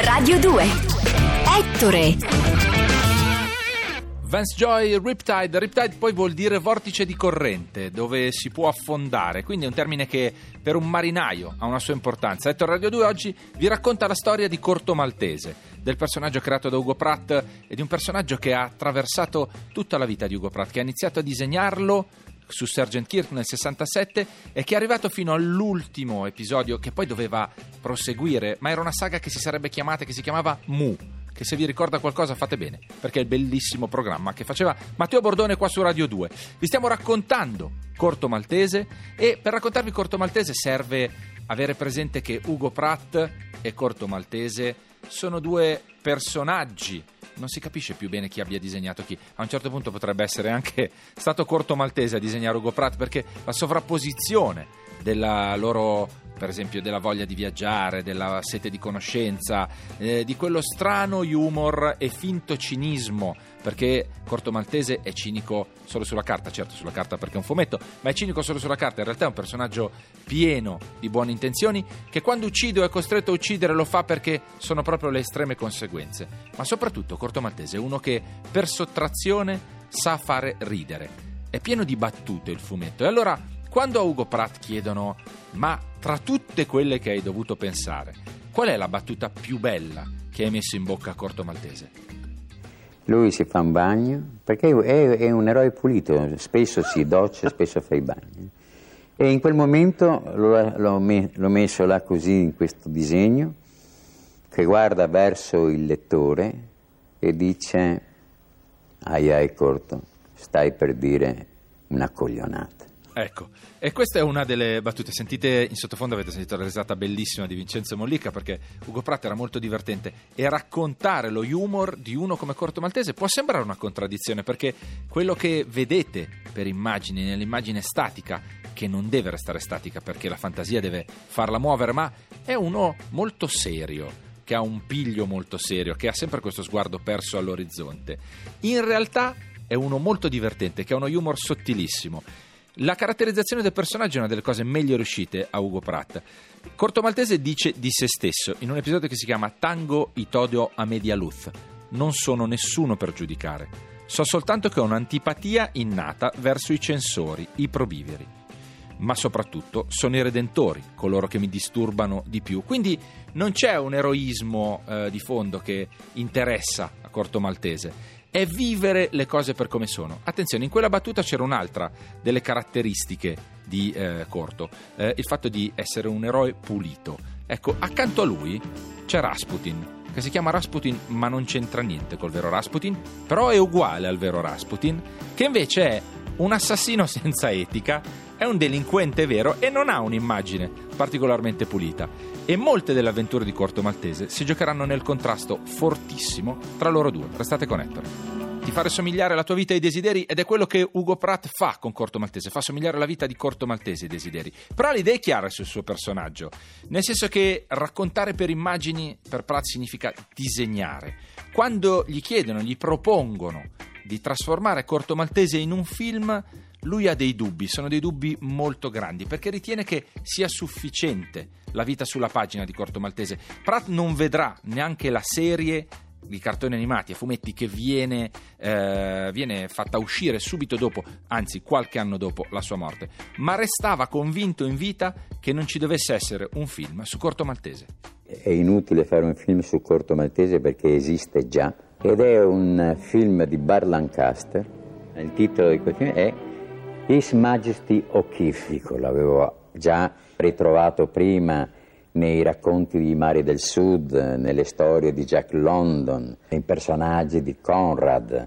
Radio 2. Ettore. Vance Joy Riptide. Riptide poi vuol dire vortice di corrente, dove si può affondare, quindi è un termine che per un marinaio ha una sua importanza. Ettore Radio 2 oggi vi racconta la storia di Corto Maltese, del personaggio creato da Ugo Pratt e di un personaggio che ha attraversato tutta la vita di Ugo Pratt, che ha iniziato a disegnarlo su Sergeant Kirk nel 67 e che è arrivato fino all'ultimo episodio che poi doveva proseguire, ma era una saga che si sarebbe chiamata, che si chiamava Mu che se vi ricorda qualcosa fate bene, perché è il bellissimo programma che faceva Matteo Bordone qua su Radio 2. Vi stiamo raccontando Corto Maltese e per raccontarvi Corto Maltese serve avere presente che Ugo Pratt e Corto Maltese sono due personaggi non si capisce più bene chi abbia disegnato chi. A un certo punto potrebbe essere anche stato Corto Maltese a disegnare Ugo Pratt perché la sovrapposizione della loro per esempio della voglia di viaggiare, della sete di conoscenza, eh, di quello strano humor e finto cinismo, perché Corto Maltese è cinico solo sulla carta, certo sulla carta perché è un fumetto, ma è cinico solo sulla carta, in realtà è un personaggio pieno di buone intenzioni che quando uccide o è costretto a uccidere lo fa perché sono proprio le estreme conseguenze, ma soprattutto Corto Maltese è uno che per sottrazione sa fare ridere. È pieno di battute il fumetto e allora quando a Ugo Pratt chiedono ma tra tutte quelle che hai dovuto pensare, qual è la battuta più bella che hai messo in bocca a Corto Maltese? Lui si fa un bagno, perché è, è un eroe pulito, spesso si doccia, spesso fa i bagni. E in quel momento l'ho, l'ho, me, l'ho messo là così in questo disegno, che guarda verso il lettore e dice, ai ai Corto, stai per dire una coglionata. Ecco, e questa è una delle battute. Sentite in sottofondo, avete sentito la risata bellissima di Vincenzo Mollica perché Ugo Pratt era molto divertente e raccontare lo humor di uno come Corto Maltese può sembrare una contraddizione perché quello che vedete per immagini, nell'immagine statica, che non deve restare statica perché la fantasia deve farla muovere, ma è uno molto serio che ha un piglio molto serio, che ha sempre questo sguardo perso all'orizzonte. In realtà è uno molto divertente, che ha uno humor sottilissimo la caratterizzazione del personaggio è una delle cose meglio riuscite a Ugo Pratt. Corto Maltese dice di se stesso in un episodio che si chiama Tango Itodio a Media Luz: Non sono nessuno per giudicare. So soltanto che ho un'antipatia innata verso i censori, i probiveri. Ma soprattutto sono i redentori, coloro che mi disturbano di più. Quindi non c'è un eroismo eh, di fondo che interessa a Corto Maltese è vivere le cose per come sono. Attenzione, in quella battuta c'era un'altra delle caratteristiche di eh, Corto, eh, il fatto di essere un eroe pulito. Ecco, accanto a lui c'è Rasputin, che si chiama Rasputin ma non c'entra niente col vero Rasputin, però è uguale al vero Rasputin, che invece è un assassino senza etica, è un delinquente vero e non ha un'immagine particolarmente pulita. E molte delle avventure di Corto Maltese si giocheranno nel contrasto fortissimo tra loro due. Restate con Ettore di fare somigliare la tua vita ai desideri ed è quello che Ugo Pratt fa con Corto Maltese, fa somigliare la vita di Corto Maltese ai desideri. Però l'idea è chiara sul suo personaggio, nel senso che raccontare per immagini per Pratt significa disegnare. Quando gli chiedono, gli propongono di trasformare Corto Maltese in un film, lui ha dei dubbi, sono dei dubbi molto grandi, perché ritiene che sia sufficiente la vita sulla pagina di Corto Maltese. Pratt non vedrà neanche la serie di cartoni animati a fumetti che viene, eh, viene, fatta uscire subito dopo, anzi qualche anno dopo la sua morte, ma restava convinto in vita che non ci dovesse essere un film su Corto Maltese. È inutile fare un film su Corto Maltese perché esiste già ed è un film di Bar Lancaster. Il titolo di quel film è His Majesty O'Keeffe, l'avevo già ritrovato prima nei racconti di Mari del Sud, nelle storie di Jack London, nei personaggi di Conrad,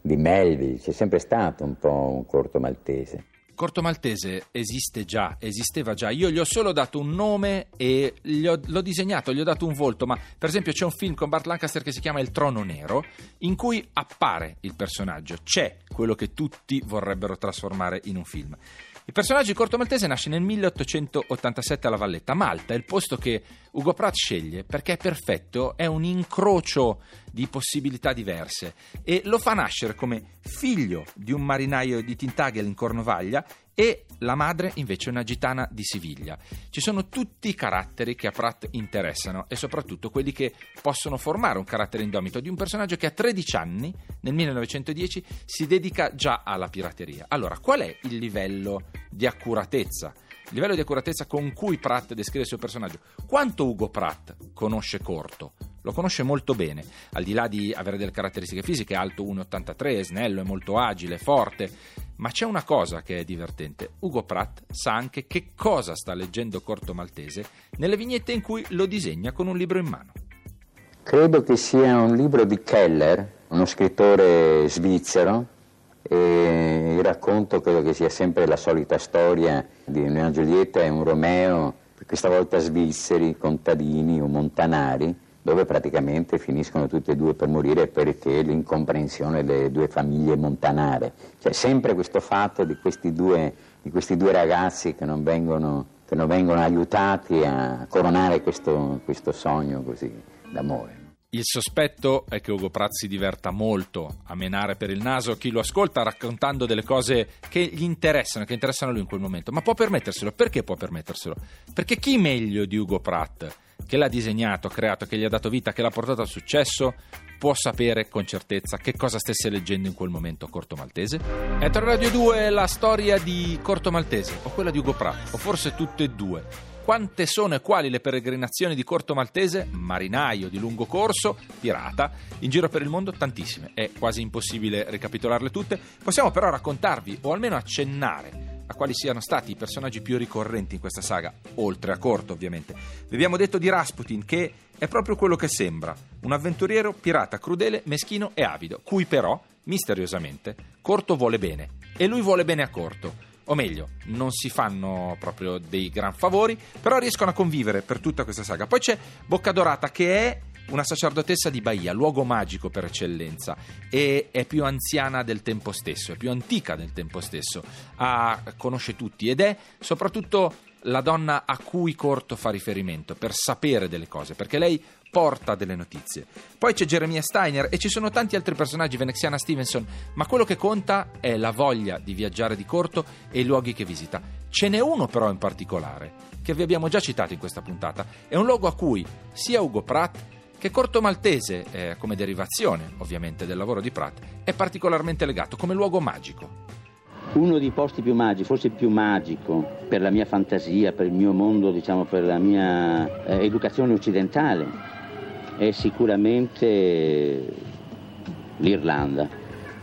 di Melville, c'è sempre stato un po' un corto maltese. Corto Maltese esiste già, esisteva già. Io gli ho solo dato un nome e ho, l'ho disegnato, gli ho dato un volto, ma per esempio c'è un film con Bart Lancaster che si chiama Il Trono Nero, in cui appare il personaggio, c'è quello che tutti vorrebbero trasformare in un film. Il personaggio di Corto Maltese nasce nel 1887 alla Valletta. Malta è il posto che Ugo Pratt sceglie perché è perfetto, è un incrocio di possibilità diverse e lo fa nascere come figlio di un marinaio di Tintagel in Cornovaglia e la madre invece è una gitana di Siviglia. Ci sono tutti i caratteri che a Pratt interessano e soprattutto quelli che possono formare un carattere indomito di un personaggio che a 13 anni, nel 1910, si dedica già alla pirateria. Allora, qual è il livello di accuratezza? Il livello di accuratezza con cui Pratt descrive il suo personaggio. Quanto Ugo Pratt conosce Corto? Lo conosce molto bene, al di là di avere delle caratteristiche fisiche, è alto 1,83, è snello, è molto agile, forte. Ma c'è una cosa che è divertente. Ugo Pratt sa anche che cosa sta leggendo Corto Maltese nelle vignette in cui lo disegna con un libro in mano. Credo che sia un libro di Keller, uno scrittore svizzero, e il racconto credo che sia sempre la solita storia di una Giulietta e un Romeo, questa volta svizzeri, contadini o montanari, dove praticamente finiscono tutti e due per morire perché l'incomprensione delle due famiglie montanare. C'è sempre questo fatto di questi due, di questi due ragazzi che non, vengono, che non vengono aiutati a coronare questo, questo sogno così d'amore. Il sospetto è che Ugo Pratt si diverta molto a menare per il naso chi lo ascolta raccontando delle cose che gli interessano, che interessano lui in quel momento. Ma può permetterselo. Perché può permetterselo? Perché chi meglio di Ugo Pratt, che l'ha disegnato, creato, che gli ha dato vita, che l'ha portato al successo, può sapere con certezza che cosa stesse leggendo in quel momento Corto Maltese? È tra Radio 2 la storia di Corto Maltese, o quella di Ugo Pratt, o forse tutte e due quante sono e quali le peregrinazioni di Corto Maltese, marinaio di lungo corso, pirata, in giro per il mondo? Tantissime, è quasi impossibile ricapitolarle tutte. Possiamo però raccontarvi, o almeno accennare, a quali siano stati i personaggi più ricorrenti in questa saga, oltre a Corto ovviamente. Vi abbiamo detto di Rasputin che è proprio quello che sembra, un avventuriero pirata crudele, meschino e avido, cui però, misteriosamente, Corto vuole bene, e lui vuole bene a Corto o meglio, non si fanno proprio dei gran favori, però riescono a convivere per tutta questa saga. Poi c'è Bocca Dorata che è una sacerdotessa di Bahia, luogo magico per eccellenza, e è più anziana del tempo stesso, è più antica del tempo stesso, ha, conosce tutti ed è soprattutto la donna a cui Corto fa riferimento per sapere delle cose, perché lei porta delle notizie. Poi c'è Jeremia Steiner e ci sono tanti altri personaggi, Veneziana Stevenson, ma quello che conta è la voglia di viaggiare di corto e i luoghi che visita. Ce n'è uno però in particolare, che vi abbiamo già citato in questa puntata, è un luogo a cui sia Ugo Pratt che Corto Maltese, eh, come derivazione ovviamente del lavoro di Pratt, è particolarmente legato come luogo magico. Uno dei posti più magici, forse il più magico per la mia fantasia, per il mio mondo, diciamo per la mia eh, educazione occidentale, è sicuramente l'Irlanda.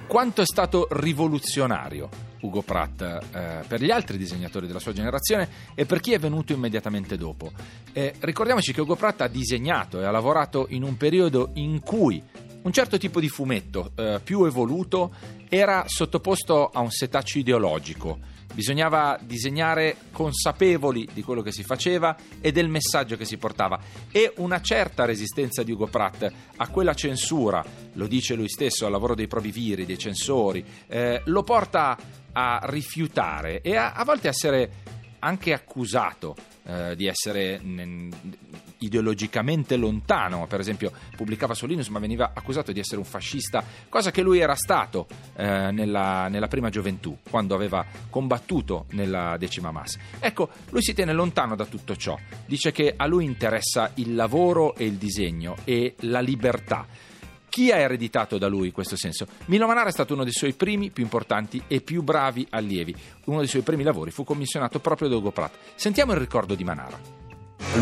Quanto è stato rivoluzionario Ugo Pratt eh, per gli altri disegnatori della sua generazione e per chi è venuto immediatamente dopo. Eh, ricordiamoci che Ugo Pratt ha disegnato e ha lavorato in un periodo in cui un certo tipo di fumetto eh, più evoluto era sottoposto a un setaccio ideologico. Bisognava disegnare consapevoli di quello che si faceva e del messaggio che si portava. E una certa resistenza di Ugo Pratt a quella censura, lo dice lui stesso al lavoro dei proviviri, dei censori, eh, lo porta a rifiutare e a, a volte essere anche accusato eh, di essere ideologicamente lontano, per esempio pubblicava su Linus ma veniva accusato di essere un fascista, cosa che lui era stato eh, nella, nella, prima gioventù, quando aveva combattuto nella decima massa. Ecco, lui si tiene lontano da tutto ciò, dice che a lui interessa il lavoro e il disegno e la libertà. Chi ha ereditato da lui questo senso? Milo Manara è stato uno dei suoi primi, più importanti e più bravi allievi. Uno dei suoi primi lavori fu commissionato proprio da Ugo Pratt. Sentiamo il ricordo di Manara.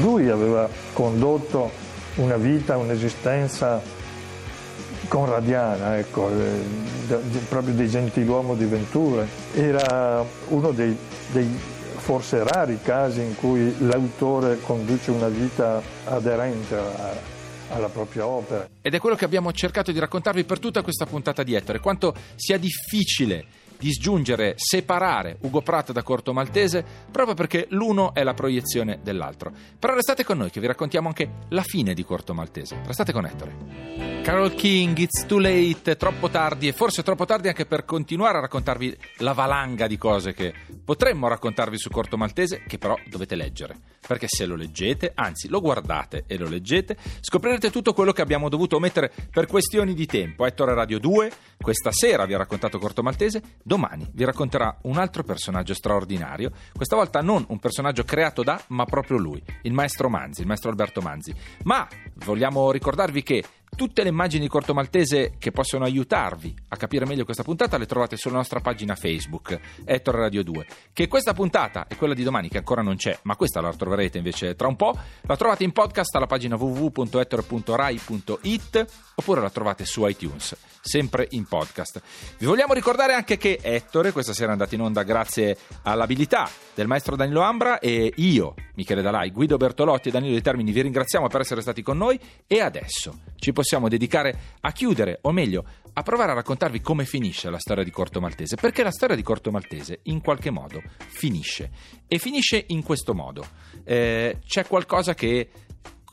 Lui aveva condotto una vita, un'esistenza conradiana, ecco, eh, proprio di gentiluomo di Venture. Era uno dei, dei forse rari casi in cui l'autore conduce una vita aderente a, alla propria opera. Ed è quello che abbiamo cercato di raccontarvi per tutta questa puntata di Ettore, quanto sia difficile disgiungere, separare Ugo Pratt da Corto Maltese proprio perché l'uno è la proiezione dell'altro. Però restate con noi che vi raccontiamo anche la fine di Corto Maltese. Restate con Ettore. Carol King, It's Too Late, troppo tardi e forse troppo tardi anche per continuare a raccontarvi la valanga di cose che potremmo raccontarvi su Corto Maltese che però dovete leggere perché se lo leggete, anzi lo guardate e lo leggete, scoprirete tutto quello che abbiamo dovuto omettere per questioni di tempo. Ettore Radio 2 questa sera vi ha raccontato Corto Maltese, domani vi racconterà un altro personaggio straordinario, questa volta non un personaggio creato da, ma proprio lui, il maestro Manzi, il maestro Alberto Manzi. Ma vogliamo ricordarvi che Tutte le immagini di Corto Maltese che possono aiutarvi a capire meglio questa puntata le trovate sulla nostra pagina Facebook, Ettore Radio 2. Che questa puntata e quella di domani, che ancora non c'è, ma questa la troverete invece tra un po', la trovate in podcast alla pagina www.ettore.rai.it oppure la trovate su iTunes, sempre in podcast. Vi vogliamo ricordare anche che Ettore questa sera è andato in onda grazie all'abilità del maestro Danilo Ambra e io, Michele Dalai, Guido Bertolotti e Danilo De Termini vi ringraziamo per essere stati con noi e adesso ci possiamo dedicare a chiudere, o meglio, a provare a raccontarvi come finisce la storia di Corto Maltese, perché la storia di Corto Maltese in qualche modo finisce e finisce in questo modo. Eh, c'è qualcosa che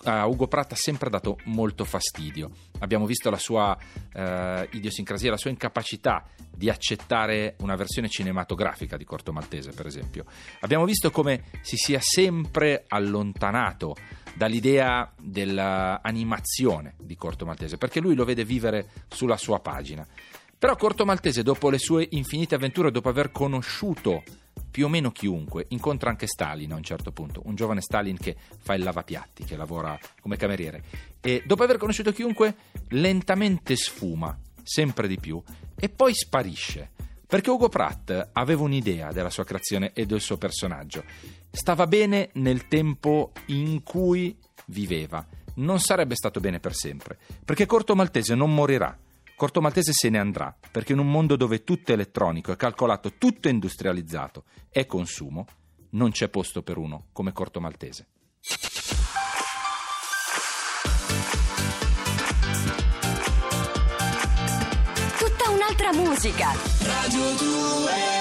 a Ugo Pratt ha sempre dato molto fastidio. Abbiamo visto la sua uh, idiosincrasia, la sua incapacità di accettare una versione cinematografica di Corto Maltese, per esempio. Abbiamo visto come si sia sempre allontanato dall'idea dell'animazione di Corto Maltese, perché lui lo vede vivere sulla sua pagina. Però Corto Maltese, dopo le sue infinite avventure, dopo aver conosciuto più o meno chiunque, incontra anche Stalin a un certo punto, un giovane Stalin che fa il lavapiatti, che lavora come cameriere. E dopo aver conosciuto chiunque, lentamente sfuma, sempre di più, e poi sparisce. Perché Ugo Pratt aveva un'idea della sua creazione e del suo personaggio. Stava bene nel tempo in cui viveva. Non sarebbe stato bene per sempre, perché Corto Maltese non morirà Corto Maltese se ne andrà, perché in un mondo dove tutto è elettronico, è calcolato, tutto è industrializzato, è consumo, non c'è posto per uno come Corto Maltese. Tutta un'altra musica. Radio 2